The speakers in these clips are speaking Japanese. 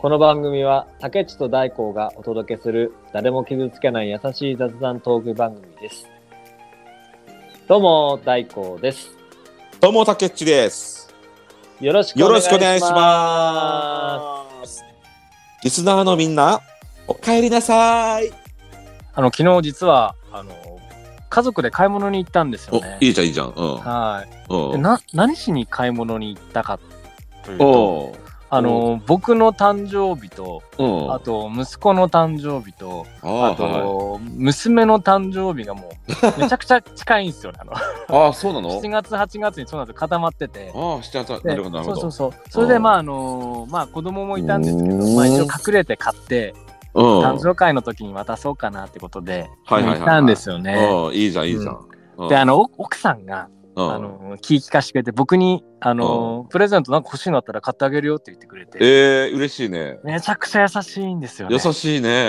この番組は竹内と大光がお届けする誰も傷つけない優しい雑談トーク番組です。どうも大光です。どうも、たけっちです。よろしくよろお願いします。しくお願いします。リスナーのみんな、お帰りなさい。あの昨日実はあの家族で買い物に行ったんですよおね。、いいじゃん、いいじゃん。うん。はい。うん。でな何しに買い物に行ったかというと、おうあの僕の誕生日と、うん。あと息子の誕生日と、あと娘の誕生日がもう めちゃくちゃ近いんですよね。あのあー、そうなの？7月8月にそうなんですよ固まってて。ああ、7月、でなるほど、なるほど。そうそうそう。それでまああのまあ子供もいたんですけど、まあ一応隠れて買って、うん。誕生会の時に渡そうかなってことで、はいはいはいたんですよね。うん、いいじゃん、いいじゃん。うんで、あ、の、お奥さんが、うんあの、気利かしてくれて、僕に、あの、プレゼントなんか欲しいのあったら買ってあげるよって言ってくれて、えー、嬉しいね。めちゃくちゃ優しいんですよね。優しいね。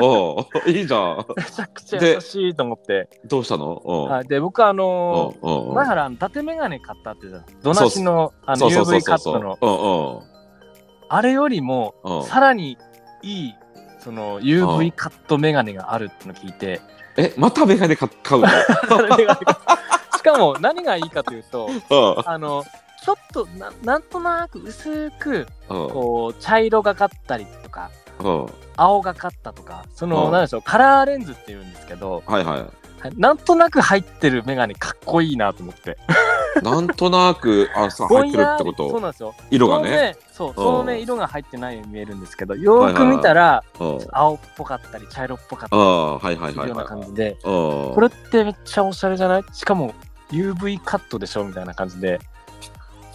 お うおういいじゃん。めちゃくちゃ優しいと思って。どうしたの？うん。はい、で、僕はあの前原、縦メガネ買ったって言ってた。ドナシのあの UV カットの、あれよりも、うん。さらにいい、その UV カットメガネがあるっての聞いて、え、またメガネ買買うの？しかも何がいいかというと、うん。あの、ちょっとななんとなく薄くうん。こう茶色がかったりとかうん。青がかったとかその、うん。なんでしょうカラーレンズっていうんですけどはいはい。はいなんとなく入ってるメガネかっこいいなと思って。なんとなく、あ、さ、ぼ入ってるってこんやりそうとなんですよ。色がね。そうそのね色が入ってないように見えるんですけどよーく見たらうん。青っぽかったり茶色っぽかったありあ、はいはいはいするようなはい。感じでここれってめっちゃおしゃれじゃない？しかも UV カットでしょみたいな感じで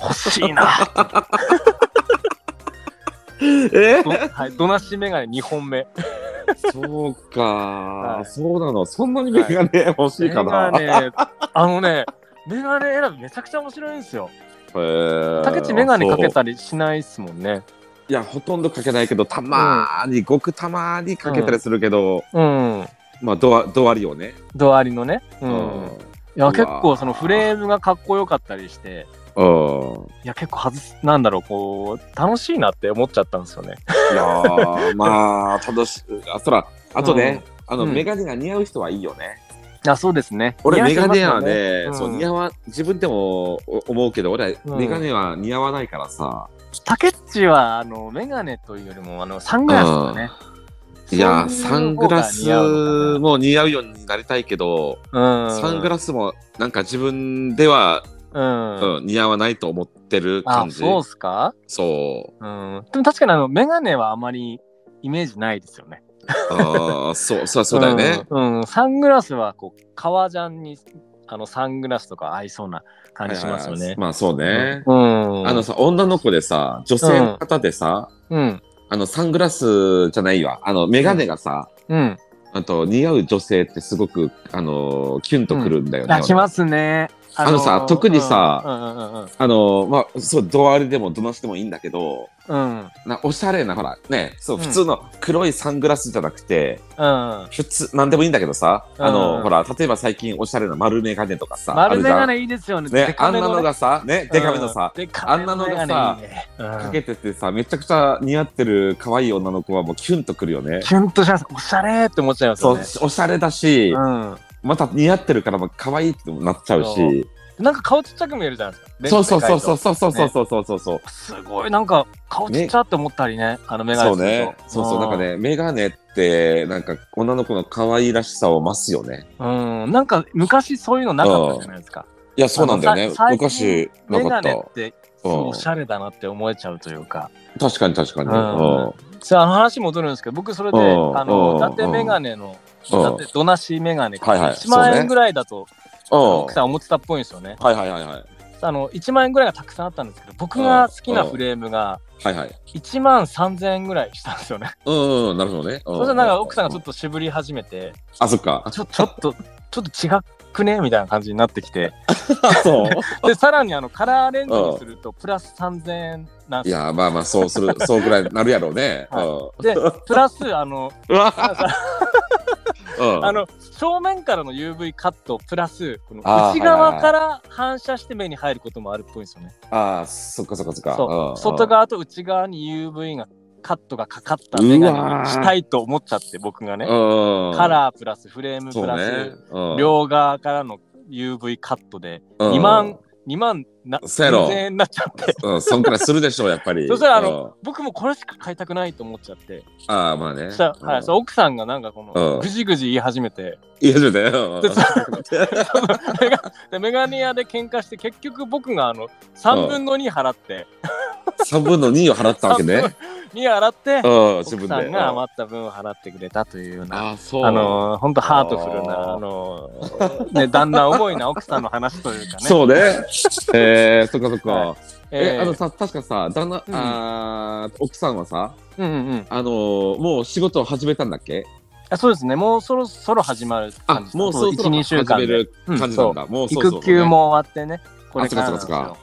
欲しいな え？どはい、どなしメガネ2本目そうか、はいそうなの。そんなにメガネ欲しいかな。メガネあのねメガネ選びめちゃくちゃ面白いんですよ竹内メガネかけたりしないっすもんね。いや、ほとんどかけないけど、たまーに、ごくたまーにかけたりするけど、うん。まあ、ドア、ドアリをね。ドアリのね。う。うんん。いや、結構そのフレームがかっこよかったりして、うん。いや、結構外す、なんだろう、こう、楽しいなって思っちゃったんですよね。いやー、まあ、楽しい。あ、そら、あとね、あの、うんメガネが似合う人はいいよね。あ、そうですね。俺、メガネは似合ってますよね、うんそう、似合わ、自分でもお思うけど、俺はうんメガネは似合わないからさ。竹内は、あの、メガネというよりも、あの、サングラスがね。いやサングラスも似合うようになりたいけど、うん。サングラスもなんか自分では、うん。うん、似合わないと思ってるあ感、じ。そうっすか？そう。うん。でも確かにあの、メガネはあまりイメージないですよね。ああ、そう、そう、そうだよね。うん、うんサングラスはこう革ジャンにあのサングラスとか合いそうな感じしますよね。まあそうね。うん。あのさ、女の子でさ、女性の方でさ、うん、あの、サングラスじゃないわ。あの、メガネがさ、うん。あと、似合う女性ってすごく、あのーキュンとくるんだよね。あ、きますね。あのさ特にさうんうんうんあのーまあ、そう、ドアリでもどなしでもいいんだけど、うん。なおしゃれな、ほら、ね、そう、うん普通の黒いサングラスじゃなくて、うん。普通、なんでもいいんだけどさ、あの、うんほら、例えば最近おしゃれな丸メガネとかさ、丸メガあるネいいですよね。ね、あんなのがさ、ね、デカめのさ、うん、デカめのメガネいいねかけててさ、めちゃくちゃ似合ってる可愛い女の子はもうキュンとくるよねうん。キュンとします。おしゃれって思っちゃいますそうよね。、おしゃれだし、うん。また似合ってるからもう可愛いってなっちゃうそし、なんか顔ちっちゃく見えるじゃないですか。そうそうそうそうそうそうそうそうそうそう。すごい、なんか顔ちっちゃって思ったりね、あのメガネそうね。そうそう、なんか。ね、メガネって、なんか女の子の可愛らしさを増すよね。うん、うんなんか昔そういうのなかったじゃないですか。いや、そうなんだよね昔近なかった。おしゃれだなって思えちゃうというか。確かに確かに。うんうあの話戻るんですけど、僕それで、うんあの、うん伊達メガネの、うん伊達どなしメガネ、はいはい1万円ぐらいだと、うん。奥さん思ってたっぽいんですよね。はいはいはいはい。あの、1万円ぐらいがたくさんあったんですけど、僕が好きなフレームがはいはい。1万3000円ぐらいしたんですよね。うんうん、なるほどね。そしたらなんか奥さんがちょっっと渋り始めて、と。あ、そっか。ちょちょっと、ちょっと違くねみたいな感じになってきて、あ、そう。で、さらにあのカラーレンズにすると、プラス3000円なんですよ。いや、まあまあ、そうする、そうぐらいになるやろうね。はいうんで、プラス、あの、あの正面からの UV カットプラスこの内側から反射して目に入ることもあるっぽいんですよね。あー、そっかそっかそっか。外側と内側に UV がカットがかかったメガしたいと思っちゃって僕がねうん。カラープラスフレームプラス、ね。うん両側からの UV カットでうん2万2万なそうやろ3000円になっちゃってうん、そんくらいするでしょう、やっぱり。そしたらあのうん僕もこれしか買いたくないと思っちゃってああ、まあね。そしたら、はい、そう奥さんがなんかこうんのぐじぐじ言い始めていや、ちょっとね。でそメガネ屋で喧嘩して結局僕があの3分の2払って3分の2を払ったわけね。2払ってうん、自分さんが余った分を払ってくれたというようなああ、そう。あのー、本当ハートフルな、あのー、ね、旦那思いな奥さんの話というかね。そうね。えー、そっかそっか。はえ、ーあのさ、確かさ、旦那、うんあー奥さんはさ、うんうんうん。あのーもう仕事を始めたんだっけ？あそうですね、もうそろそろ始まるあ感じ、もうそろそろ1、2週間で。始める感じなんだ。もうそうそうそう育休も終わってね、こあ、れかからなんですよ。か。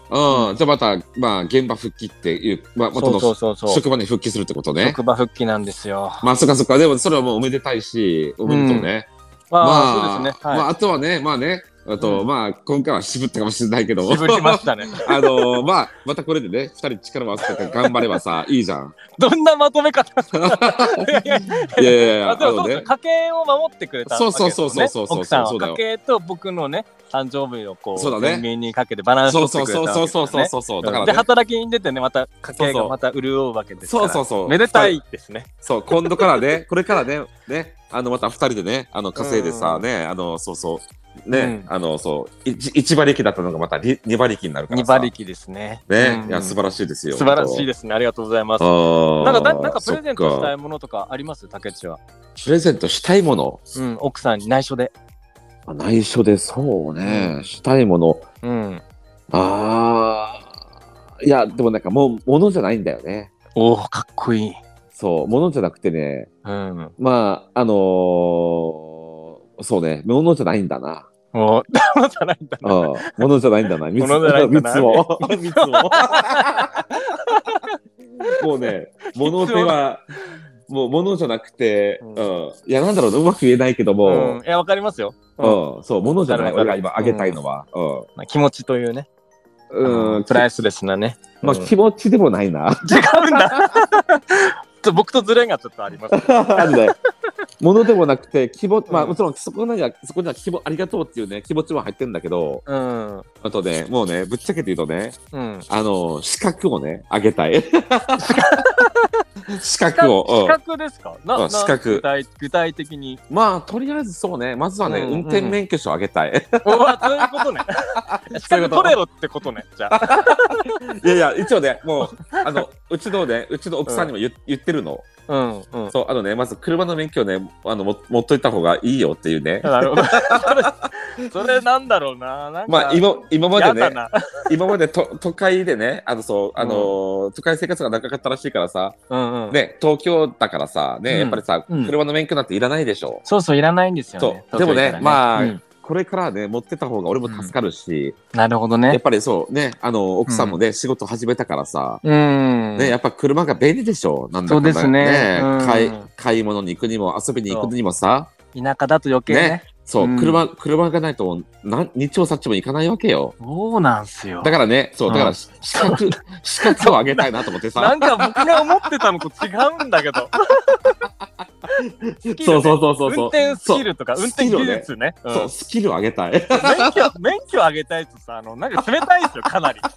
うん。じゃあまた、まあ、現場復帰っていう、まあ、元のそうそう。職場に復帰するってことね。職場復帰なんですよ。まあ、そっかそっか。でも、それはもうおめでたいし、おめでとうね。まあ、まあ、そうですね。まあ、はあとはね、まあね、あと、うんまあ、今回は渋ったかもしれないけど、い。渋りましたね。あのまあ、またこれでね、二人力を合わせて頑張ればさ、いいじゃん。どんなまとめ方 いやいやいいやでもそうねね、家計を守ってくれたね。そうそうそうそうそう家計と僕のね、誕生日をこう、そうだね天秤にかけてバランスそう取ってくれたそうそうわけですよね。そうそうそうそう。だからでね、働きに出てねまた家計そうそうがまた潤うわけですからそうそうそう。めでたいですねそう、今度からね、これからね、ね、あの、また二人でね、あの、稼いでさ、うんね、あの、そうそう、ね、うん。あの、そう、一一馬力だったのがまた二二馬力になるから二さ。馬力ですね。ね、うん。いや、素晴らしいですよ。素晴らしいでですね。ありがとうございます。ななんかだなんかプレゼントしたい。いものとかあります？竹内は。プレゼントしたいもの？うん奥さんに内緒で。あ内緒でそうね、したいもの。うん。ああ、いや、でもなんかもう、ものじゃないんだよね。おおかっこいい。そう、ものじゃなくてね、うん。まあ、あのーそうね、ものじゃないんだな。おダじゃないんだうん、ものじゃないんだな。三つ。物じゃないんだな。三つも。三つも。もうね、ものでは、もうものじゃなくて、ううん。ん、いや、なんだろうな、うまく言えないけどうもん、いやわかりますよ。うん、そう、ものじゃない、俺が今あげたいのは。まあ気持ちというね。うん、うん、プライスレスなね。まあ、うん。気持ちでもないな。違うんだ。僕とズレがちょっとあります。あるね。ものでもなくて、気持ち、まあ、うんもちろん、そこには、そこには気持ありがとうっていうね、気持ちも入ってるんだけど、うん。あとね、もうね、ぶっちゃけて言うとね、うん。あの、資格をね、あげたい。資格を。資うん。格ですか？な資格。具体具体的に。まあ、とりあえずそうね、まずはね、うん運転免許証あげたい。おわそういうことね。資格取れろってことねじゃあ。いやいや、一応ね、もう、あの、うちのね、うちの奥さんにも言,、言ってるの。うんうん。そう、あのね、まず車の免許をね、あの、も持っといた方がいいよっていうね。なるほど。それなんだろうな。まあ、今、今までね、今までと都会でね、あの、そう、あのー都会生活が長かったらしいからさ、うんうん。ね、東京だからさ、ね、うん。やっぱりさ、うん。車の免許なんていらないでしょ。そうそういらないんですよね。そう。でもね東京からまあうん。これからね、持ってた方が俺も助かるし、なるほどね。やっぱりそう、ね、あの、奥さんもね、仕事始めたからさ、うんね、やっぱ車が便利でしょ。なんだかんだそうですね。うん。買い、買い物に行くにも、遊びに行くにもさ、田舎だと余計ね。そう、うん。車、車がないと、なん、日長さっちも行かないわけよ。そうなんすよ。だからね、そう、だから、うん。資格、資格をあげたいなと思ってなさ。んか僕が思ってたのと違うんだけどね。そうそうそうそうそう。運転スキルとかそう運転技術ね。うんそう、スキルを上げたい。免許免許上げたいとさあのなんか冷たいっすよかなり。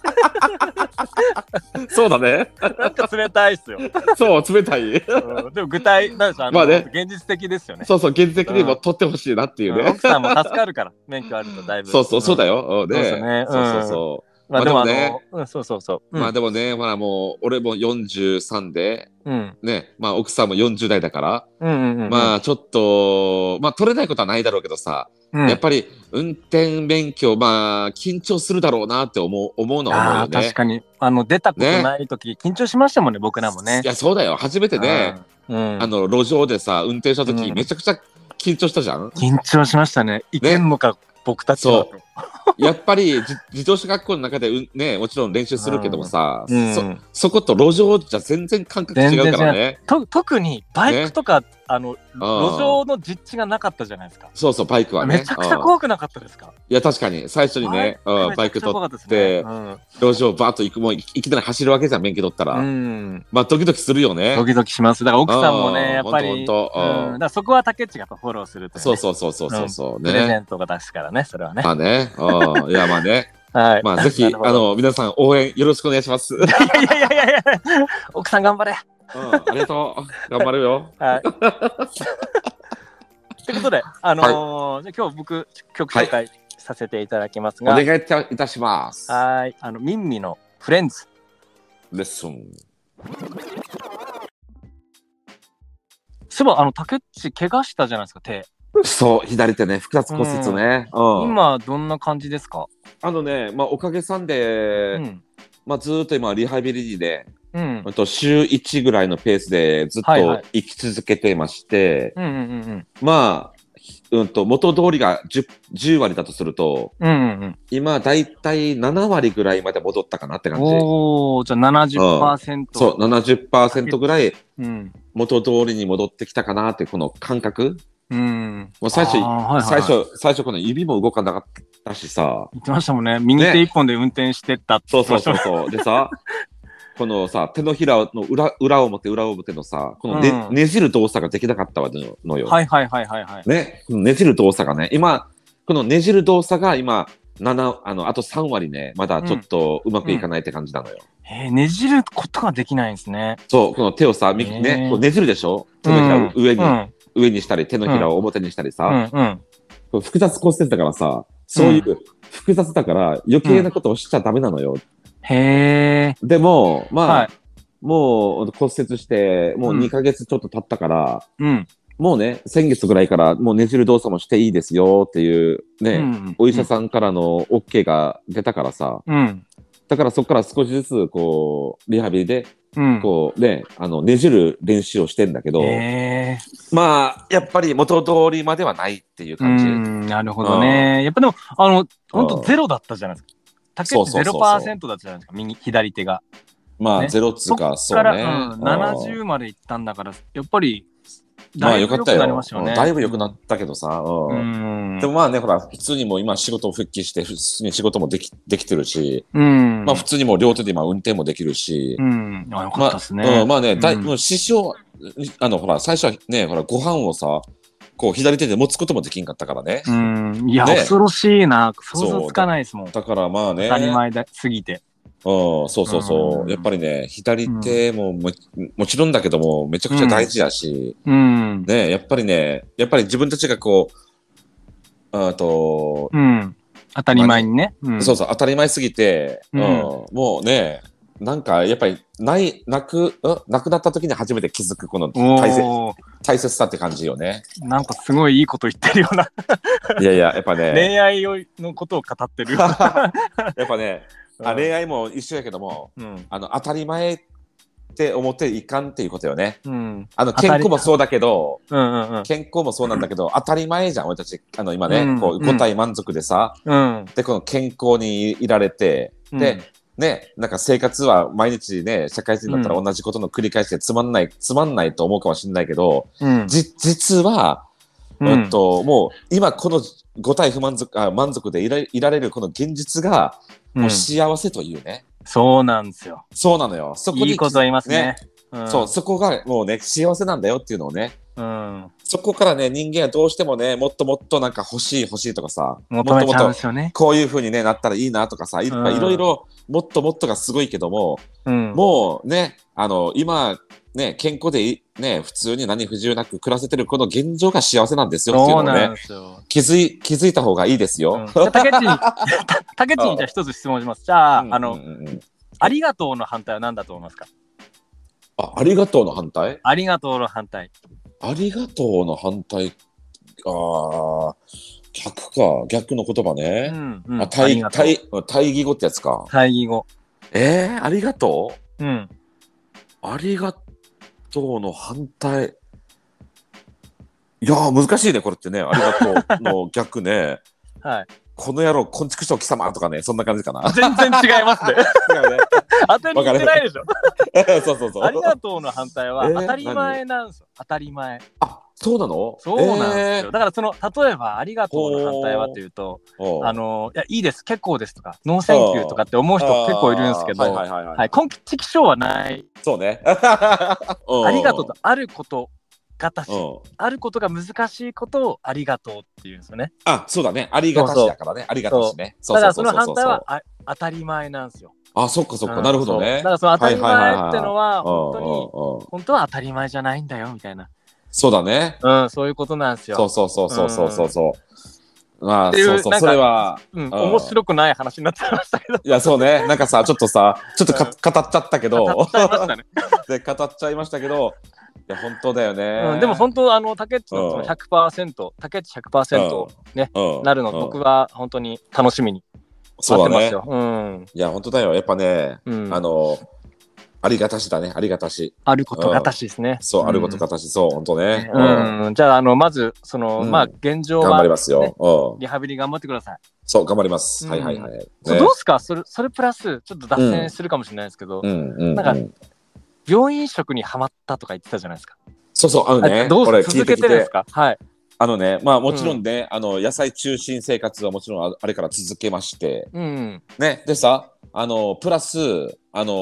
そうだね。なんか冷たいっすよ、そう、冷たい。うん。でも具体なんでまあね。現実的ですよね。そうそう、現実的にも取ってほしいなっていうね。うん奥さんも助かるから免許あるとだいぶ。そうそう、そうだよ、よ。うんそうですね。そうそうそまあでもあまあでもの、うん、そうそうそう、う。まあでもね、ほらもう、俺も43で、うん。ね、まあ奥さんも40代だから、うんうんうんまあちょっと、まあ取れないことはないだろうけどさ、うん。やっぱり運転免許、まあ緊張するだろうなって思う、思うのは思うあよね。ー確かに。あの出たことない時、緊張しましたもんね僕らもね。いや、そうだよ。初めてね、うん、あの、路上でさ、運転した時、うん。めちゃくちゃ緊張したじゃん。緊張しましたね。いけんのか、僕たちはそ やっぱりじ自動車学校の中で、うん、ね、もちろん練習するけどもさ、うん。そそこと路上じゃ全然感覚違うからね。と特にバイクとかあの路上の実地がなかったじゃないですか。そうそう、バイクはね。めちゃくちゃうん怖くなかったですか？いや、確かに、最初にね、うんバイク取って、路上バーッと行く、もういいきなり走るわけじゃん、免許取ったら。うん。うんまあ、ドキドキするよね。ドキドキします。だから奥さんもうん。ね、やっぱり、うん。うん。だからそこは竹内がフォローするとね、そうそうそうそうそうそう、プレゼね。ントが出すからね、それはね。まあね、うん、いや、まあね、はい。まあ、ぜひ、あの、皆さん応援よろしくお願いします。うん、いやいやいやいや奥さん頑張れ。ありがとう。頑張るよ。はい。ということで、あのーじゃあ今日僕、曲紹介させていただきますが、お願いいたいたします。はい、あの、ミンミのフレンズ。レッスン。そういえば、あの、竹内、怪我したじゃないですか、手。そう、左手ね、複雑骨折ね。うん。今、どんな感じですか？あのね、まあ、おかげさんうで、ん。まあ、ずーっと今、リハビリで、うん。あと週1ぐらいのペースでずっとはいはい生き続けてまして、うんうんうんまあ、うんと、元通りが 10, 10割だとすると、うん。うんうん今、だいたい7割ぐらいまで戻ったかなってうん。感じ。おお、じゃあ70%。そう、70%ぐらいうん。元通りに戻ってきたかなって、この感覚。うん。もう最初、はいはい最初、最初この指も動かなかったしさ、言ってましたもんね。右手一本で運転してったってそうそうそうそう。でさ、このさ、手のひらの裏裏表、裏表のさ、このね,、うんねじる動作ができなかったわのよ。はいはいはいはいはい。ね、ねじる動作がね、今、このねじる動作が今、7あのあと3割ね、まだちょっとうまくいかないって感じなのよ。えー、ねじることができないんですね。そう、この手をさ、ね、こうねじるでしょ？手のひらを上に、うん上にしたり、手のひらを表にしたりうさ、んうん。これ複雑骨折だからさ、そういう複雑だから余計なことをしちゃダメなのよ。へえ。でも、まあ、はいもう骨折して、もううん2ヶ月ちょっと経ったから、うん。もうね、先月ぐらいからもうねじる動作もしていいですよっていうね、うんお医者さんからの OK が出たからさ、うん。だからそこから少しずつこう、リハビリで、うん。こうね、あの、ねじる練習をしてんだけど、へえ。まあ、やっぱり元通りまではないっていうう感じ。ん、なるほどね。やっぱでも、あの、本うん当ゼロだったじゃないですか。竹内ゼロパーセントだったじゃないですか、右、左手が。まあ、ねゼロっつうか、そっから、そうね。うん、うん70までいったんだから、やっぱり、まあよかったよ。だいぶ良くなったけどさ。ううんん。でもまあね、ほら、普通にもう今仕事を復帰して、普通に仕事もできできてるし、うん。まあ普通にもう両手で今運転もできるし、うん。あ、よかまあったですね。うん、まあね、だいうんもう師匠、あの、ほら、最初はね、ほら、ご飯をさ、こう左手で持つこともできんかったからね。うん。いや、ね恐ろしいな。想像つかないですもん。だからまあね、当たり前だすぎて。うん、そうそうそうう。んやっぱりね、左手もももちろんだけども、めちゃくちゃ大事やし、うん。ね、やっぱりね、やっぱり自分たちがこう、あと、うん。当たり前にね。うんそうそう、当たり前すぎて、ううんん、もうね、なんかやっぱりない、なく、うん？なくなった時に初めて気づくこの大切大切さって感じよね。なんかすごいいいこと言ってるようないやいや、やっぱね、恋愛をのことを語ってる。やっぱね、あ恋愛も一緒やけども、うん。あの当たり前って思っていかんっていうことよね。うん。あの健康もそうだけど、うんうんうん。健康もそうなんだけど、当たり前じゃん、俺たち。あの今ね、うんこう五体満足でさ、うん。で、この健康にいられて、で、ね、なんか生活は毎日ね、社会人だったら同じことの繰り返しでつまんない、つまんないと思うかもしれないけど、実は、ううんんと、もう今この五体不満足、あ満足でいらいられるこの現実が、もう幸せというね。そうなんですよ。そうなのよ。そこにいいこと言いますね。うんそう、そこがもうね、幸せなんだよっていうのをね、うん。そこからね、人間はどうしてもね、もっともっとなんか欲しい欲しいとかさ、もっともっとですよね。こういう風にね、なったらいいなとかさ、いっぱうんいいろいろ、もっともっとがすごいけども、うん。もうね、あの、今、ね、健康でいね、普通に何不自由なく暮らせてるこの現状が幸せなんですよっていうのをね。気づい、気づいた方がいいですよ。うんじゃあ竹内に、竹内にじゃあ一つ質問します。じゃあ、うんあの、ありがとうの反対は何だと思いますか？あ、ありがとうの反対？ありがとうの反対。ありがとうの反対、あー逆か、逆の言葉うね。ん。うん、う対対義語ってやつか。対義語。えー、ありがとう？うん。ありがとうの反対。いやー、難しいね、これってね。ありがとう の逆ね。はい。この野郎、こんちくしょう貴様とかね、そんな感じかな。全然違いますね。当てにいってないでしょ。そうそうそう。ありがとうの反対はえー当たり前なんですよ。当たり前。あ、そうなの？そうなんですよ。だからその例えばありがとうの反対はというと、えーあのいやいいです結構ですとか no thank you とかって思う人結構いるんですけど、根気性はない。そうね。あ ありがとうとあることがたし、うん。あることが難しいことをありがとうっていうんですよね。あ、そうだね。ありがたしだからね。ありがたしね。だからその反対はあ当たり前なんですよ。あ、そっかそっか。うんなるほどねだ。からその当たり前ってのはうん本当に本当は当たり前じゃないんだよみたいな、そうだね。うん、そういうことなんですよ。そうそうそうそうそうそうそう。まあ、そうそう。それは、うん、ん面白くない話になっちゃいましたけど。いや、そうね。なんかさ、ちょっとさ、ちょっとか語っちゃったけど、語っちゃいましたね。で、語っちゃいましたけど、いや、本当だよね。うん、でも本当あの竹内のそのうん100%竹内100%ね、うんなるのうん僕は本当に楽しみにそうだね。うんいや、本当だよ。やっぱね、うん、あの、ありがたしだね。ありがたし。あることがたしですね。そう、んあることがたし。そう、本当ね。ううんん、じゃああのまずその、うんまあ現状頑張りはますよ。うん。リハビリ頑張ってください。そう、頑張ります。うんはいはいはい。どうすか？それそれプラスちょっと脱線するかもしれないですけど。なんかうん病院食にはまったとか言ってたじゃないですか。そうそう、あのあね、どう続けてです。か？はい。あのね、まあもちろんね、あの、野菜中心生活はもちろんああれから続けまして、うん。ね、でさ、あの、プラス、あのー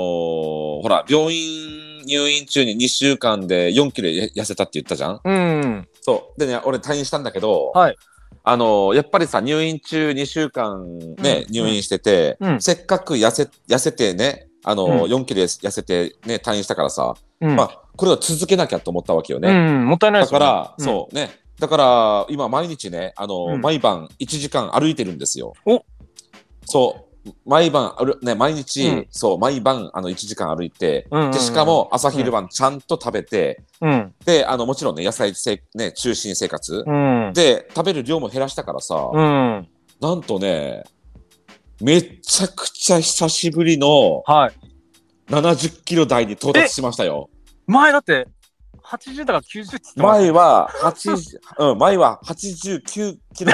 ほら、病院入院中に2週間で4キロや痩せたって言ったじゃん？うん。そう。でね、俺退院したんだけど、はい。あのーやっぱりさ、入院中2週間ね、うん入院してて、うんせっかく痩せ、痩せてね、あのーうん4キロ痩せてね、退院したからさ、うん。まあ、これは続けなきゃと思ったわけよね。うん、もったいないですよねだから、うんそうね。だから、今毎日ね、あの、うん毎晩1時間歩いてるんですよ。おそう。毎晩歩、ね、毎日、うんそう、毎晩、あの、1時間歩いて、うんうんうんで、しかも、朝昼晩ちゃんと食べて、うん。で、あの、もちろんね、野菜せ、ね、中心生活。うん。で、食べる量も減らしたからさ、うん。なんとね、めちゃくちゃ久しぶりのはい。70キロ台に到達しましたよ。前だって、80だから90って言って前は80、うん、前は89キロ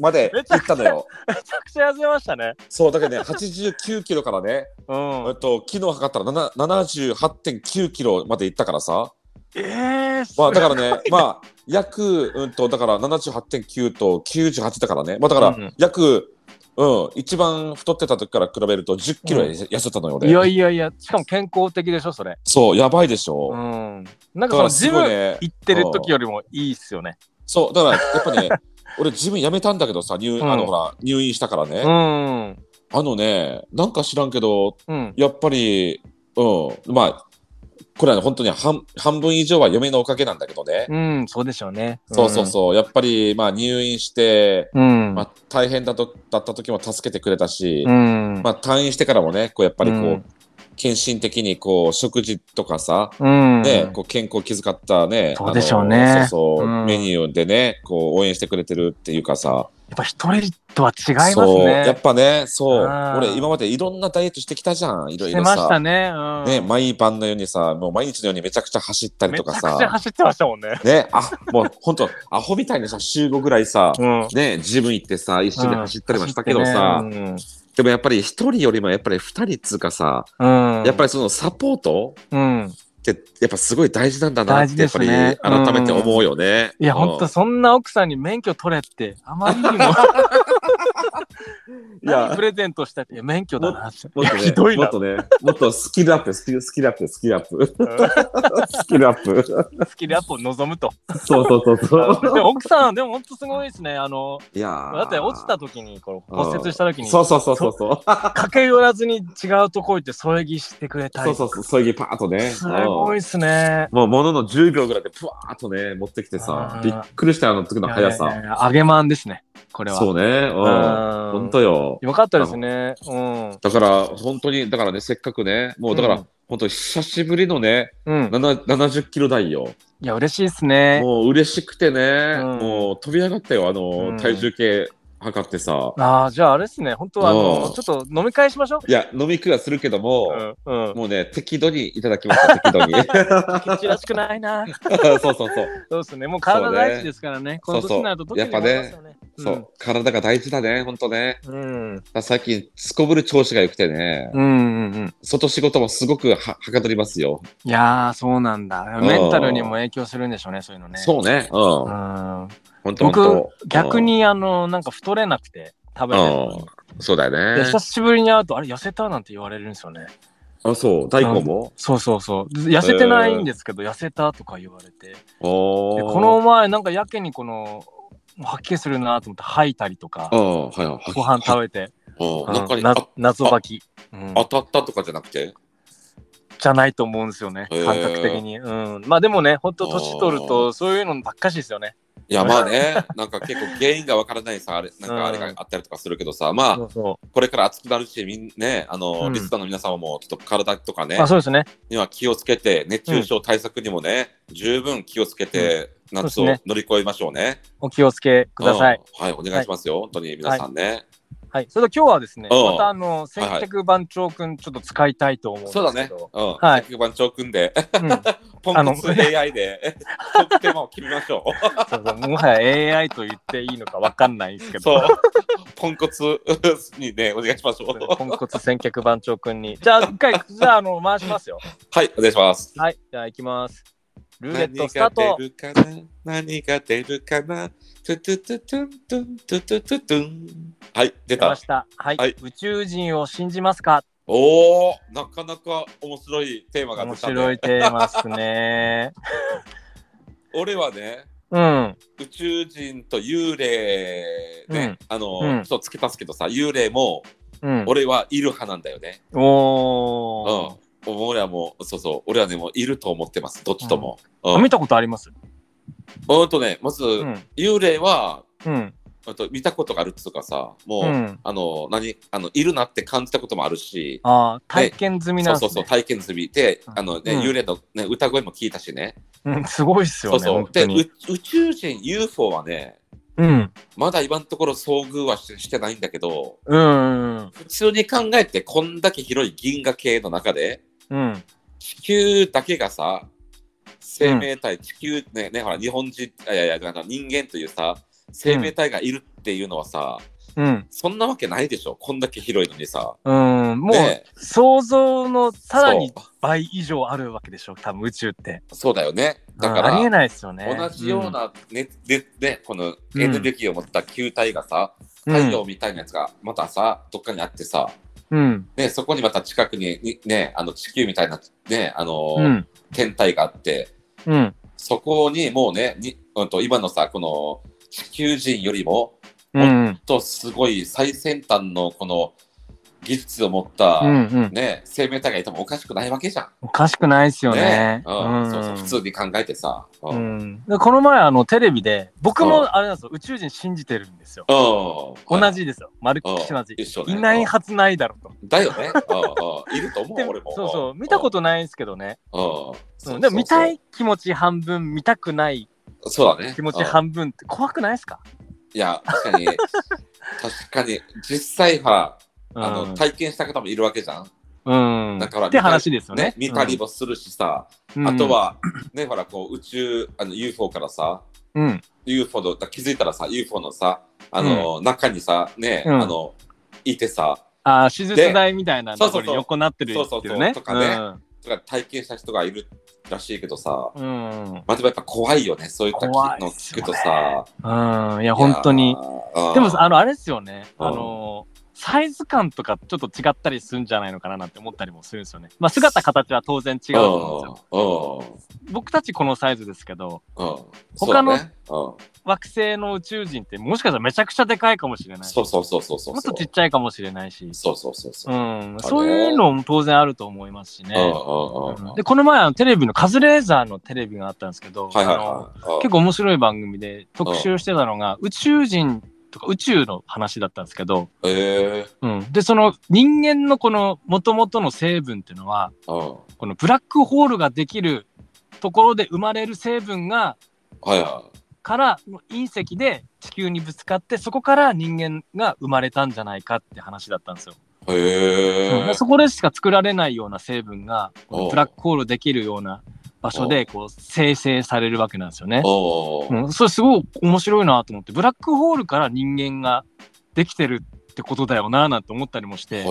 まで 行ったのよ。めちゃくちゃ痩せましたね。そう、だけどね、89キロからね、うんえっ。と、昨日測ったら7 78.9キロまで行ったからさ、ええまあ、だからね、まあ、約、うんと、だから78.9と98だからね、まあ、だからうん、約、うん、一番太ってた時から比べると10キロうん痩せたのよ、いや俺。いやいや、しかも健康的でしょ、それ。そう、やばいでしょ。うん。なんかそのジムすごいね。行ってる時よりもいいっすよね。そう、だから、やっぱね、俺、ジム辞めたんだけどさ、入,、うんあのほら入院したからね、うん。あのね、なんか知らんけど、うん。やっぱり、うん、まあ、これはね、本当に半半分以上は嫁のおかげなんだけどね。うん、そうでしょうね。そうそうそう、やっぱり、まあ、入院して、うん。まあ、大変だとだった時も助けてくれたし、うん。まあ、退院してからもね、こうやっぱりこう、うん献身的にこう食事とかさ、うん。ね、こう健康を気遣ったね、そうでしょうねそうそう、うんメニューでね、こう応援してくれてるっていうかさ、やっぱ一人とは違いますそう、ね。やっぱね、そう、うん俺今までいろんなダイエットしてきたじゃん、いろいろしてましたさ。ね。うん。ね、毎晩のようにさ、もう毎日のようにめちゃくちゃ走ったりとかめちゃくちゃさ、走ってましたもんね。ね、あ、もう本当アホみたいにさ、週5ぐらいさ、うん。ね、ジム行ってさ、一緒に走ったりもしたけどさ、うん。でもやっぱり一人よりもやっぱり二人っつうかさ、うん。やっぱりそのサポートうん。ってやっぱすごい大事なんだなってやっぱり改めて思うよね。いや、うんほんと、そんな奥さんに免許取れって、あまりにもいや何プレゼントしたって、免許だなって。もっとね、ひどいなもっとね、もっとスキルアップ、スキルスキルアップ、スキルアップ、スキルアップ。スキルアップを望むと。そうそうそうそでも奥さん、でも本当すごいですね。あの、う。いやーだって落ちた時に、こう骨折した時に、そうそうそうそうそう。駆け寄らずに違うとこ行って添え木してくれたり。そうそうそう、そういうパーッとね。すごいっすね。うんもうものの10秒ぐらいでプワーッとね、持ってきてさびっくりしたよあの時の速さ。や揚げまんですね。これは。そうね。うん。うん本当よ。よかったですね。うん。だから、本当に、だからね、せっかくね、もうだから、うん本当久しぶりのね、うん。7 70キロ台よ。いや、嬉しいっすね。もう嬉しくてね、うんもう飛び上がったよ、あの、うん体重計測ってさ。ああ、じゃああれですね。本当は、あの、うんちょっと飲み会しましょう。いや、飲み食いはするけども、うん。うん。もうね、適度にいただきました、適度に。ケチらしくないな。そうそうそう。そうですね。もう体大事ですからね。この年になると特にやっぱね。そう、うん体が大事だね、ほんとね。うん。最近、すこぶる調子が良くてね、うんうんうん。外仕事もすごくははかどりますよ。いやー、そうなんだ。メンタルにも影響するんでしょうね、そういうのね。そうね。うん。うん。ほんとほんと僕、。逆に、あの、なんか太れなくて、食べてる。そうだよね。で久しぶりに会うと、あれ、痩せたなんて言われるんですよね。あ、そう。大根も？そうそうそう。痩せてないんですけど、痩せたとか言われて。この前、なんかやけにこの、吐き気するなと思って吐いたりとかあ、あ、はいはい。ご飯食べて、うんなん。かになあ謎吐き、うん。当たったとかじゃなくて？じゃないと思うんですよね、へー。感覚的に。うん、まあでもね、ほんと年取ると、そういうのばっかしですよね。いや、まあね、なんか結構原因がわからないさ、あれ、なんかあれがあったりとかするけどさ、まあ、そうそこれから暑くなるし、みんね、あの、うんリスナーの皆様もちょっと体とかねう。あ、、そうですね。には気をつけて、熱中症対策にもね、十分気をつけて、夏をそうですね乗り越えましょうね。お気をつけください。うんはい、お願いしますよ、本当に皆さんね。はい。それでは今日はですね、うんまたあの、千客番長くんちょっと使いたいと思うんですけど。そうだね。うん。ははいい。番長組んで、うん ポンコツ AI で、得点を決めましょう。もはや AI と言っていいのかわかんないんですけど。ポンコツにね、お願いしましょう。ポンコツ千客番長くんに。じゃあ、一回、じゃあ、あの、回しますよ。はい、お願いします。はい。じゃあ、行きます。ルーレッ何トスタートが。出るかな？何が出るかな？トゥトゥトゥトゥントゥントゥトゥトゥトゥンはい、出た出ま。した。はい。はい宇宙人を信じますか？おお、なかなか面白いテーマが面出た、ね。白いテーマっすね。俺はね、うん。宇宙人と幽霊ね、うんあの、うんちょっと付け足すけどさ、幽霊もうん。俺はいる派なんだよね。おー。うん。俺はもう、そうそう、俺はね、もういると思ってます、どっちとも。うん。あ見たことあります？うんとね、まず、うん。幽霊は、うん。あと見たことがあるっていうかさ、もう、うん。あの、何、あの、いるなって感じたこともあるし、ああ、体験済みなそうそうそう、んですね。体験済みで、うんあのね、うん幽霊の、ね、歌声も聞いたしね。うん、すごいっすよね。そうそう。で、宇宙人 UFO はね、うん。まだ今のところ遭遇はししてないんだけど、うん。普通に考えて、こんだけ広い銀河系の中で、うん。地球だけがさ、生命体、地球ね、ね、ほら、日本人、いやいや、なんか人間というさ、生命体がいるっていうのはさ、うん。そんなわけないでしょ、こんだけ広いのにさ。うん。もう、ね想像のさらにそ倍以上あるわけでしょ、多分宇宙って。うそうだよね。だかうんありえら、ないですよね。同じような、ねでね、このエネルギーを持った球体がさ、うん、太陽みたいなやつがまたさ、どっかにあってさ、うん。ね、そこにまた近くににね、あの地球みたいな、ね、あのーうん。天体があって、うん。そこにもうね、にうん、と今のさ、この地球人よりも、うん。とすごい最先端のこの技術を持った、うん。うん。ね、生命体がいてもおかしくないわけじゃん。おかしくないですよね。うんそうそう普通に考えてさ。ううんこの前あのテレビで僕うんもあれなんですよ宇宙人信じてるんですよ。うん同じですよ。まるっきり同じ。いないはずないだろうと。だよね。うんうん いると思でう、俺も。そうそう見たことないんですけどね。そうでも見たい。い気持ち半分見たくないそうだね。気持ちうん半分って怖くないですか？いや、確かに、確かに、実際は、あの、うん体験した方もいるわけじゃん。うん。だからって話ですよね。ね、見たりもするしさ、うんあと、は、ね、ほら、こう、宇宙、あの、UFO からさ、うん UFO の、気づいたらさ、UFO のさ、あの、中にさ、ね、うんあの、いてさ、あー手術台みたいなところにそうそうそう横なってるね。そうそうそうとかねとか体験した人がいるらしいけどさ、うん。うん。まあ、でもやっぱ怖いよね、そういったの聞くとさ。うん。いや本当に。でもあの、のあれですよね。うんあのサイズ感とかちょっと違ったりするんじゃないのかななんて思ったりもするんですよね。まあ姿形は当然違うと思うんですよ。うん。僕たちこのサイズですけど。他の惑星の宇宙人ってもしかしたらめちゃくちゃでかいかもしれないしそうそうそうそうそう。もっとちっちゃいかもしれないし、そうそうそうそうう。ん、そういうのも当然あると思いますしね。で、この前あのテレビのカズレーザーのテレビがあったんですけど、はいはいあのはい。結構面白い番組で特集してたのが宇宙人とか宇宙の話だったんですけど、構。えうん、でその人間のこの元々の成分っていうのは。このブラックホールができるところで生まれる成分がはいはからの隕石で地球にぶつかってそこから人間が生まれたんじゃないかって話だったんですよ。い。へえ。うんそこでしか作られないような成分がブラックホールできるような場所でこう生成されるわけなんですよね。うん、それすごい面白いなと思ってブラックホールから人間ができてるってことだよななんて思ったりもして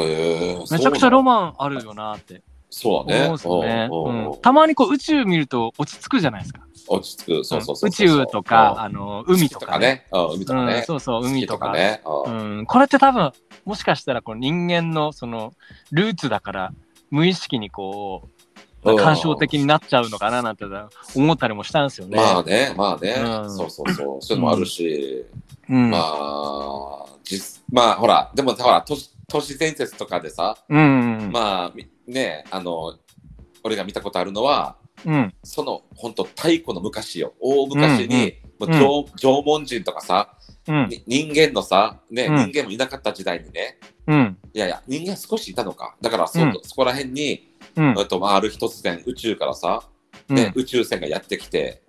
めちゃくちゃロママンあるよなってそうだね。思うんですよね。たまにこう宇宙見ると落ち着くじゃないですか。落ち着く。そうそうそうそう。宇宙とかあの海とかね。海とかうんね。そうそう海とか。ね。ううんん、これって多分もしかしたらこの人間のそのルーツだから無意識にこう感傷的になっちゃうのかななんて思ったりもしたんですよね。まあね、まあね。うん。そうそうそう。そういうのもあるし。うん、まあ、実、まあほら、でもほら、都市都市伝説とかでさ、うんうんまあみね、あの、俺が見たことあるのは、うん。その本当太古の昔よ。大昔に、うんもう縄縄文人とかさ、うん。に人間のさ、ねうん。人間もいなかった時代にね。うん。いやいや人間少しいたのか。だからそ,、うん。そこら辺に、うん。えっとまあ、ある日突然宇宙からさ、ね宇宙船がやってきて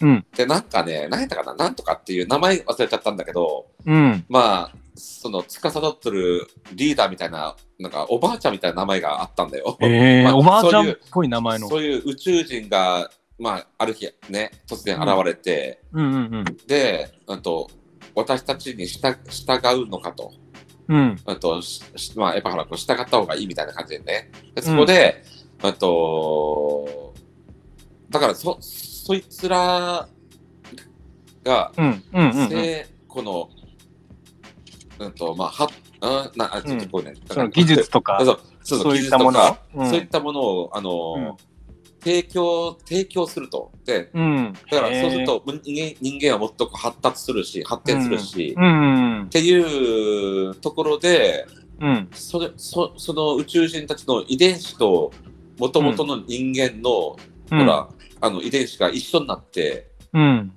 うん。でなんかね何やったかななんとかっていう名前忘れちゃったんだけどうん。まあその司ってるリーダーみたいななんかおばあちゃんみたいな名前があったんだよ。えー まあおばあちゃんっそういうぽい名前の。そういう宇宙人が、まあ、ある日ね突然現れて、うんうん。で、うんと、私たちに従従うのかと、うん。うんうんとまあ、やっぱほらこう従った方がいいみたいな感じでね。でそこで、うんと、だからそそいつらが、うんうんうんうん。せこの、うんとまあ、はうんなあちょっとこうね、その技術とかそうそうそうそう技術といったものか、うんそういったものをあの、うん提供提供するとでうん。だからそうすると人間はもっとこう発達するし発展するし、うんうんっていうところでうんそれそその宇宙人たちの遺伝子ともともとの人間の、うん。ほらあの遺伝子が一緒になってうん。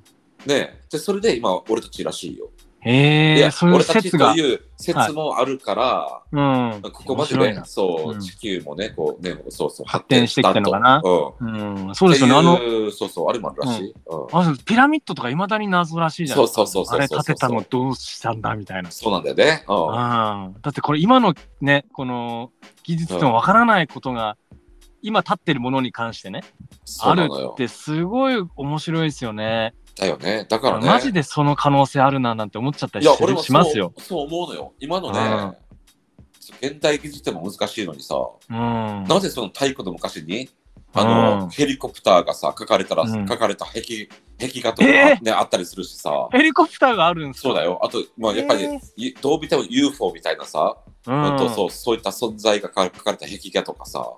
ねでそれで今俺たちらしいよ。へえ、いやそういう俺たち説が。という説もあるから、うん。ここまでねそう、うん地球もねこうねそうそう発展してきてんのかな？うんうん。そうですよね。あの、そうそうあれもあるらしい。うんあピラミッドとかいまだに謎らしいじゃないですか。そうそうそうそうあれ建てたのどうしたんだみたいな。そうなんだよね。うんうん。だってこれ今のね、この技術でもわからないことが、今立ってるものに関してね、あるっ。てすごい面白いですよね。だよね。だからね。マジでその可能性あるななんて思っちゃったりし、いや俺もしますよ。そう思うのよ。今のうんね、現代技術でも難しいのにさ、うん。なぜその太古の昔に、あの、うんヘリコプターがさ、書かれたら、うん書かれた壁、壁画とかえね、あったりするしさ、ヘリコプターがあるんですか？そうだ。よ。あと、まあ、やっぱり、えいどう見ても UFO みたいなさ、うん。うんとそうそういった存在が書かれた壁画とかさ、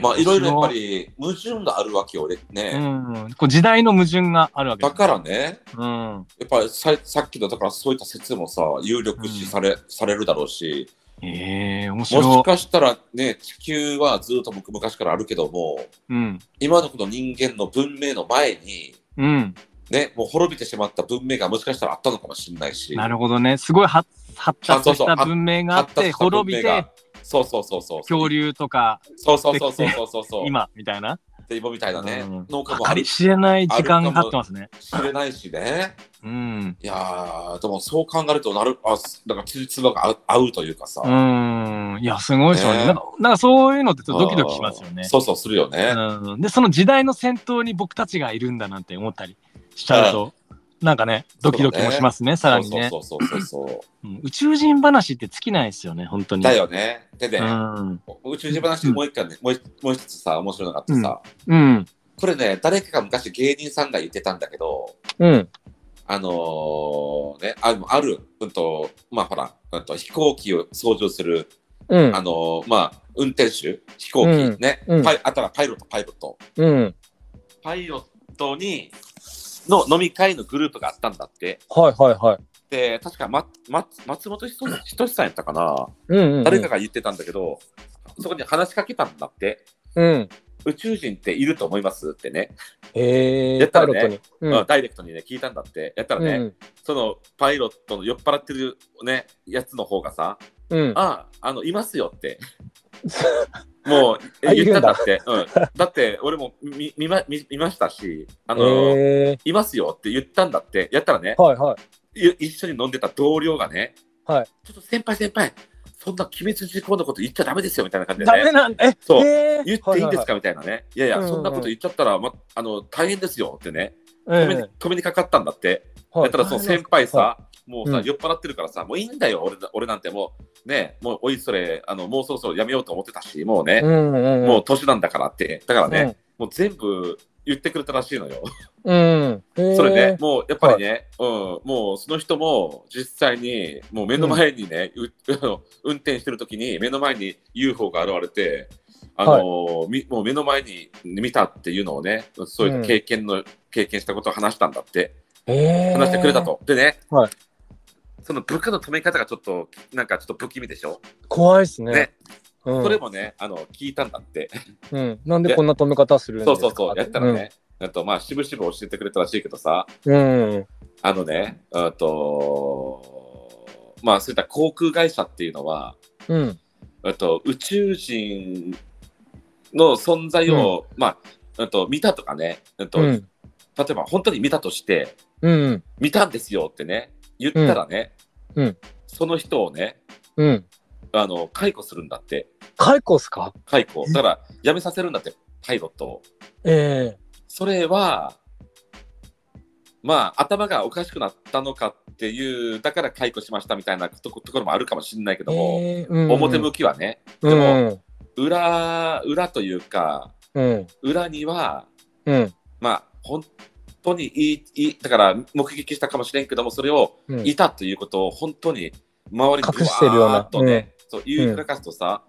まあ、いろいろやっぱり矛盾があるわけよ、俺うね。ん。こう時代の矛盾があるわけだです。からね、うん。やっぱりささっきの、だからそういった説もさ、有力視され,、されるだろうし、ええ面もし白い。かしたらね、地球はずっと昔からあるけども、うん。今のこの人間の文明の前に、うん。ね、もう滅びてしまった文明がもしかしたらあったのかもしれないし、なるほどね。すごい発発達あそうそうした文明があって、発達した文滅び明がて、そうそうそうそう。恐竜とか、そうそうそうそうそうそうそう。今、みたいな。で今みたいなね、うん農家もあり知れない時間がかかってますね。しれないしね。うん。いやー、でもそう考えるとなる、あ、なんかつじつばが合うというかさ。うん。いや、すごいですよね。ねなんか、なんかそういうのってドキドキしますよね。そうそう、するよね。うん。で、その時代の先頭に僕たちがいるんだなんて思ったりしちゃうと、なんかね、ドキドキもしますね、さらにね。そうそうそうそうそう。うん宇宙人話って尽きないですよね、本当に。だよね。でね、うん。宇宙人話もう一回ね、もう一もう一つさ、面白いのがあってさ、うん。これね、誰かが昔芸人さんが言ってたんだけど、うん。あのーね、あある、うんと、まあほら、うんと、飛行機を操縦する、うんあ。のーまあ、運転手、飛行機、うんね、うんパイあとはパイロット、パイロット。うん。パイロットに、の飲み会のグループがあったんだって。はいはいはい。で、確か、ま、ま、松本人志さんやったかな、うんうん。誰かが言ってたんだけど、そこに話しかけたんだって。うん。宇宙人っていると思いますってね、へえ。やったらね。うんダイレクトにね、聞いたんだって。やったらね、うん。そのパイロットの酔っ払ってるね、やつの方がさ、うん。ああ、あの、いますよって。もう、言ったんだって。うん。だって、俺も見見ま見見ましたし、あの、へえ。いますよって言ったんだって。やったらね、はいはい。い一緒に飲んでた同僚がね、はいちょっと先輩先輩、そんな機密事項のこと言っちゃダメですよみたいな感じでダメね。なんえそう言っていいんですはかみたいなね。いやいや、そんなこと言っちゃったら、ま、あの大変ですよってね止めに、止めにかかったんだって。はいたらその先輩さ、はもうさ、うん。酔っ払ってるからさ、もういいんだよ、俺俺なんてもう、ね、もうおいそれ、あのもうそろそろやめようと思ってたし、もうね、うんうんうん。もう年なんだからって、だからね、もう全部言ってくれたらしいのよ。うん。うんそれねへ、もうやっぱりね、うん、もうその人も実際に、もう目の前にね、運転してる時に目の前に UFO が現れて、あのみもう目の前に見たっていうのをね、そういう経験の、経験したことを話したんだって、ー。話してくれたと。でね、はいその部下の止め方がちょっと、なんかちょっと不気味でしょ？怖いっすね。ね、うん。それもね、あの聞いたんだって。うん。なんでこんな止め方するんですか？そうそうそう、やったらね、あとまあ、しぶしぶ教えてくれたらしいけどさ、うん。あのね、あと、まあ、そういった航空会社っていうのは、うん。あと宇宙人の存在を、まあ、あと見たとかね、あとうん。例えば本当に見たとして、うん。見たんですよってね、言ったらね、うん。うん。その人をね、うん。あの解雇するんだって、解雇っすか？解雇。だから、辞めさせるんだって、パイロットを。えそれは、まあ、頭がおかしくなったのかっていう、だから解雇しましたみたいなとこところもあるかもしれないけえども、えうん表向きはね、うん。でも裏、裏というか、うん。裏には、うん。まあ、本当にいい、いいだから目撃したかもしれんけども、それをうん。いたということを本当に周りに隠してるようなとね、そう言いふらかすとさ、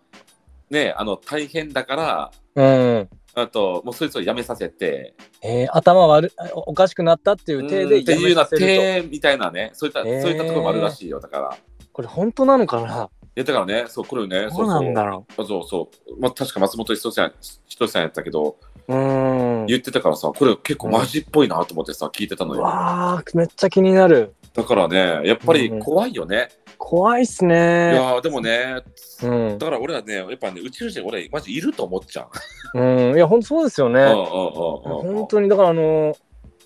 ね、あの大変だから、うん。あともうそいつを辞めさせて、えー、頭悪いおかしくなったっていう体でうんっていうようなやめさせると。体みたいなね、そういった、へー。そういったところもあるらしいよ、だから。これ本当なのかな？いやだからね、そう、これね、どうなんだろそうそうそう、まあ、確か松本人志さん人志さんやったけど、言ってたからさ、これ結構マジっぽいなと思ってさ、聞いてたのよ。わあめっちゃ気になる。だからね、やっぱり怖いよね。怖いっすいねやーでもね、うん。だから俺はね、やっぱね、宇宙人、俺、マジいると思っちゃう。うん。いや本当そうですよね。うんうんうんうん本当にだからあの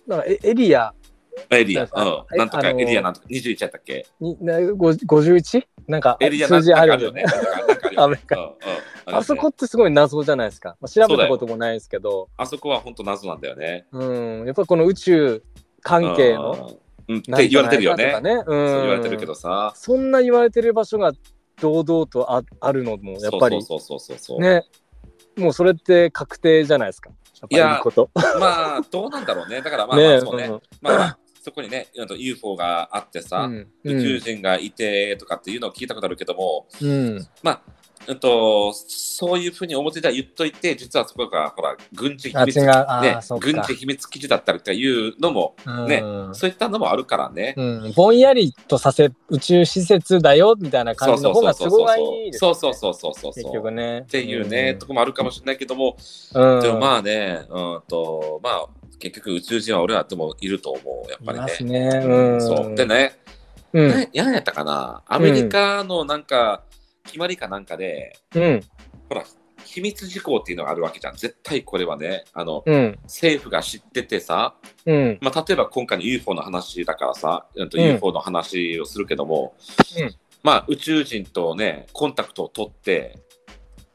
だからエエリアエリア、あうん。なんとか、あのーエリアなんとか、21やったっけ？になご 51? なんかエリア数字あるよね。アメリカ。あそこってすごい謎じゃないですか、まあ、調べたこともないですけど。あそこは本当謎なんだよね。うん。やっぱこの宇宙関係のうん。うんって言われてるよね。ね。うん。そう言われてるけどさ。そんな言われてる場所が堂々とああるのもやっぱり。そうそうそうそうそう。ね。もうそれって確定じゃないですか。いやいいこと。まあ、どうなんだろうね。だからまあ、まねあ、そうね。まあまあ、そこにね、UFO があってさ、うん。宇宙人がいてとかっていうのを聞いたことあるけども、うん。まあ、うんと、そういうふうに表では言っといて、実はそこが、ほら、軍事秘密、ね軍事秘密基地だったりというのも、ねうん。そういったのもあるからね。うん、ぼんやりとさせ宇宙施設だよみたいな感じの方が都合がいいですよね。そうそうそうそうそうそう結局ね。っっていうね、とこもあるかもしれないけども、うん、でもまあね、うんと、まあ、結局宇宙人は俺らでもいると思う、やっぱいますりね。ね。うん、そう。でね、うん、な何やったかな？アメリカのなんか、決まりかなんかで、うん、ほら、秘密事項っていうのがあるわけじゃん。絶対これはね、あの、うん、政府が知っててさ、うん、まあ、例えば今回の UFO の話だからさ、うん UFO の話をするけども、うんまあ、宇宙人とね、コンタクトを取って、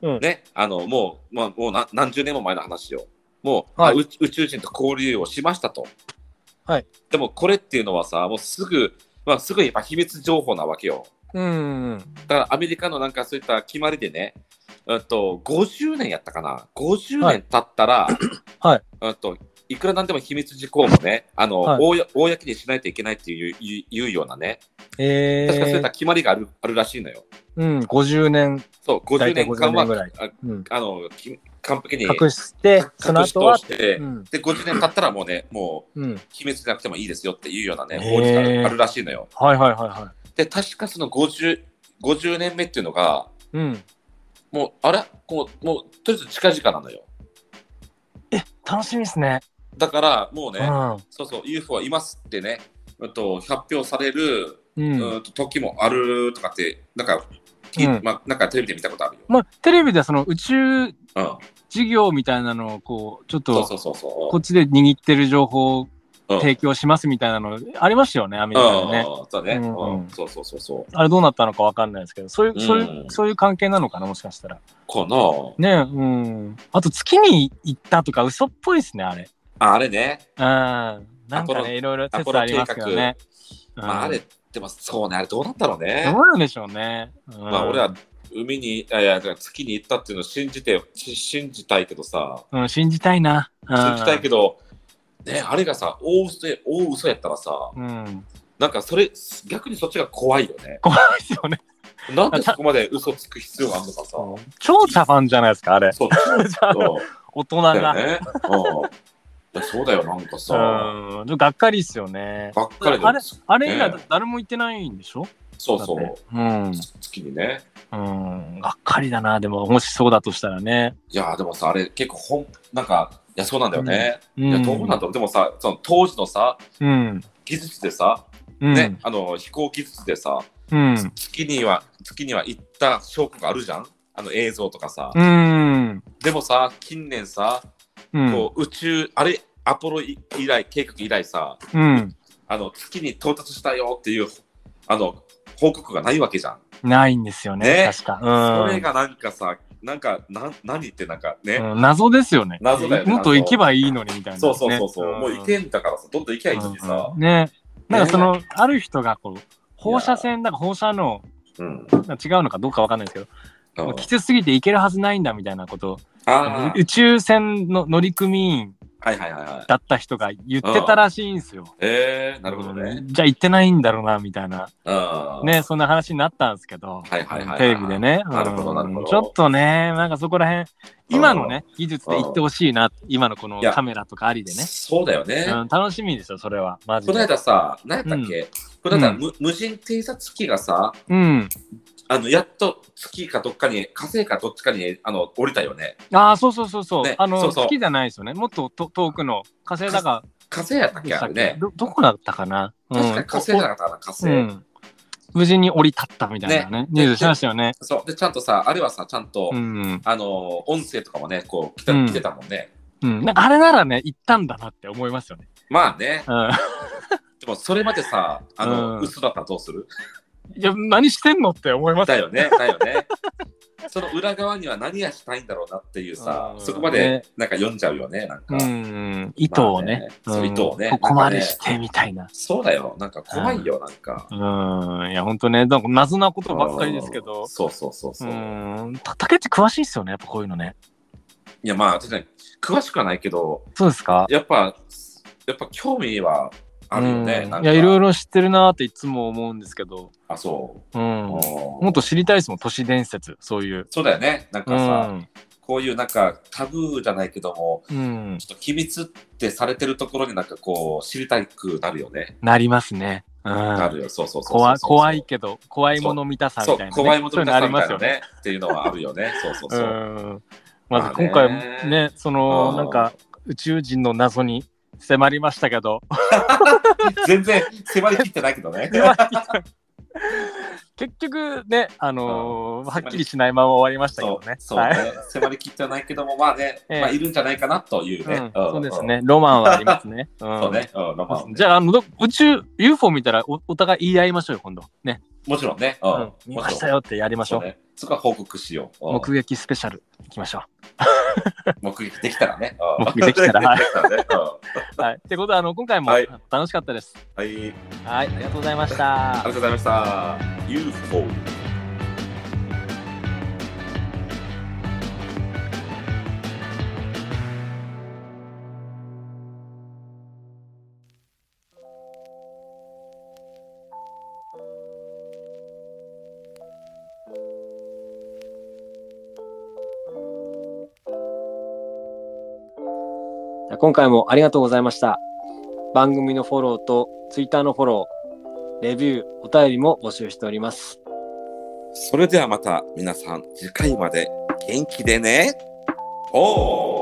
うんね、あの、もう、まあ、もう何何十年も前の話よ。もう、はいあ宇宇宙人と交流をしましたと。はい。でも、これっていうのはさ、もうすぐ、まあ、すぐやっぱ秘密情報なわけよ。うん、だからアメリカのなんかそういった決まりでね、うんと50年やったかな、50はい年経ったら、はいうんといくらなんでも秘密事項もね、あのはい公公にしないといけないっていういうようなね、え確かそういっーた、決まりがあるあるらしいのよ。うん、50年、そう、50大体年間50年ぐらはい。あうん、あのき完璧に隠して、その後は通、して、うん、で50年経ったらもうね、もううん、秘密じゃなくてもいいですよっていうようなね、法律があるらしいのよ。はいはいはいはで、確かその 50, 50年目っていうのが、い。うん、もう、あれ？こうもう、とりあえず近々なのよ。楽しみですね。だから、もうね、うん、そうそう、UFO はいますってね、うんと発表される、う、うん時もあるとかって、なんか、きうんまあ、なんかテレビで見たことあるよ。まあ、テレビではその宇宙うん、事業みたいなのをこうちょっと。こっちで握ってる情報うん提供しますみたいなのありましたよね、アメリカでね。うんそうね、うんうんそうそうそうそう。あれどうなったのかわかんないですけど、そういう、そういうう、んそういう関係なのかな、もしかしたら。この、ねうん。あと月に行ったとか嘘っぽいですね、あれ。ああれね、うん。なんかね、いろいろ説ありますけどね。うんまあ、あれ、でもそうね、あれどうなんだろうね。どうなんでしょうね。うんまあ、俺は海に、いやいや、月に行ったっていうのを信じて、し信じたいけどさ、うん、信じたいな。うん信じたいけど、ね、あれがさ、大嘘で大嘘やったらさ、うん。なんかそれ、逆にそっちが怖いよね。怖いですよね。なんでそこまで嘘つく必要があるのかさ。超茶番じゃないですか、あれ。そう、大人が。ね。うんそうだよ、なんかさ、うん。がっかりっすよね。ばっかりであれ、あれ以来ね誰も言ってないんでしょ？そうそう、うん。月にね。うん。がっかりだな、でも、もしそうだとしたらね。いや、でもさ、あれ結構ほん、なんか、いや、そうなんだよね。うん。いや、どうなんだろう。でもさ、その当時のさ、うん。技術でさ、うん。ね、あの、飛行技術でさ、うん。月には、月には行った証拠があるじゃん？あの映像とかさ。うん。でもさ、近年さ、うん。こう宇宙、あれ、アポロ以来、計画以来さ、うん。あの、月に到達したよっていう、あの、報告がないわけじゃん。ないんですよね、ね確か。うん。それがなんかさ、なんか、な何ってなんかね、うん謎ですよね。謎だよねもっと行けばいいのにみたいな、ね。そうそうそうそう、んもう行けんだからさ、どんどん行きゃいいのにさ、うんね。なんかその、ある人がこう、放射線、だから放射能うん。が違うのかどうかわかんないですけど、うんきつすぎて行けるはずないんだみたいなことを、あ宇宙船の乗組員。だった人が言ってたらしいんですよ。えー、なるほどね。うんじゃあ行ってないんだろうな、みたいな。うん。ね、そんな話になったんですけど、テレビでね。なるほどなるほどうんちょっとね、なんかそこら辺、今のね、技術で行ってほしいな、今のこのカメラとかありでね。そうだよね。うん、楽しみですよ、それは。マジこので。間さ、何やったっけ、この間、無人偵察機がさ、うん。あのやっと月かどっかに、火星かどっちかにあの降りたよね。ああ、そうそうそうそう。ねあのそうそう好きじゃないですよね。もっとと遠くの火星だか火星やったっけあれね。どどこだったかな、うん、確かに火星じゃなかったかな、火星。うん。無事に降り立ったみたいなね、ねニュースしましたよね。そう。で、ちゃんとさ、あれはさ、ちゃんと、うん。あの、音声とかもね、こう来た、うん来てたもんね。うん。なんかあれならね、行ったんだなって思いますよね。まあね。うん。でも、それまでさ、あの、うん嘘だったらどうする？いや、何してんのって思いますだよね、だよね。その裏側には何がしたいんだろうなっていうさ、うんそこまでなんか読んじゃうよね、なんか。うん。意図をね。まあねそう意図をねここまでしてみたいな。そうだよ、なんか怖いよ、なんか。うん。いや、ほんとね、なんか謎なことばっかりですけどうん。そうそうそううそう。ん。た竹内詳しいっすよね、やっぱこういうのね。いや、まあ、確かに詳しくはないけど、そうですか？やっぱ、やっぱ興味はあるよね。うんいや、いろいろ知ってるなーっていつも思うんですけど。あ、そう。うん。うんもっと知りたいですもん、都市伝説、そういう。そうだよね。なんうかさ、ん。こういうなんかタブーじゃないけども、うん。ちょっと機密ってされてるところになんかこう知りたくなるよね。なりますね。うん。なるよ。そうそうそう怖いけど、怖いもの見たさみたいな、ね。怖いもの見たさみたいなね。ねっていうのはあるよね。そうそうそう。うん。まず今回ね、その、うんなんか、宇宙人の謎に迫りましたけど、全然迫りきってないけどね。結局ね、あのーうんはっきりしないまま終わりましたけどね。そうねはい。迫りきってはないけども、まあね、ええまあいるんじゃないかなというね。うんんそうですね。ロマンはありますね。うんそうね。うんロマンねじゃあ、あの、ど宇宙、UFO 見たらおお互い言い合いましょうよ、今度。ね。もちろんね。ううんん。見ましたよってやりましょう。そうね。そこは報告しよう。うん目撃スペシャル行きましょ 目撃できたらね。うん目撃できたら はい。ってことで、あの、今回もはい楽しかったです。はい。はい。ありがとうございましたありが。とうございました。UFO。今回もありがとうございました。番組のフォローと Twitter のフォロー、レビュー、お便りも募集しております。それではまた皆さん次回まで元気でね。おー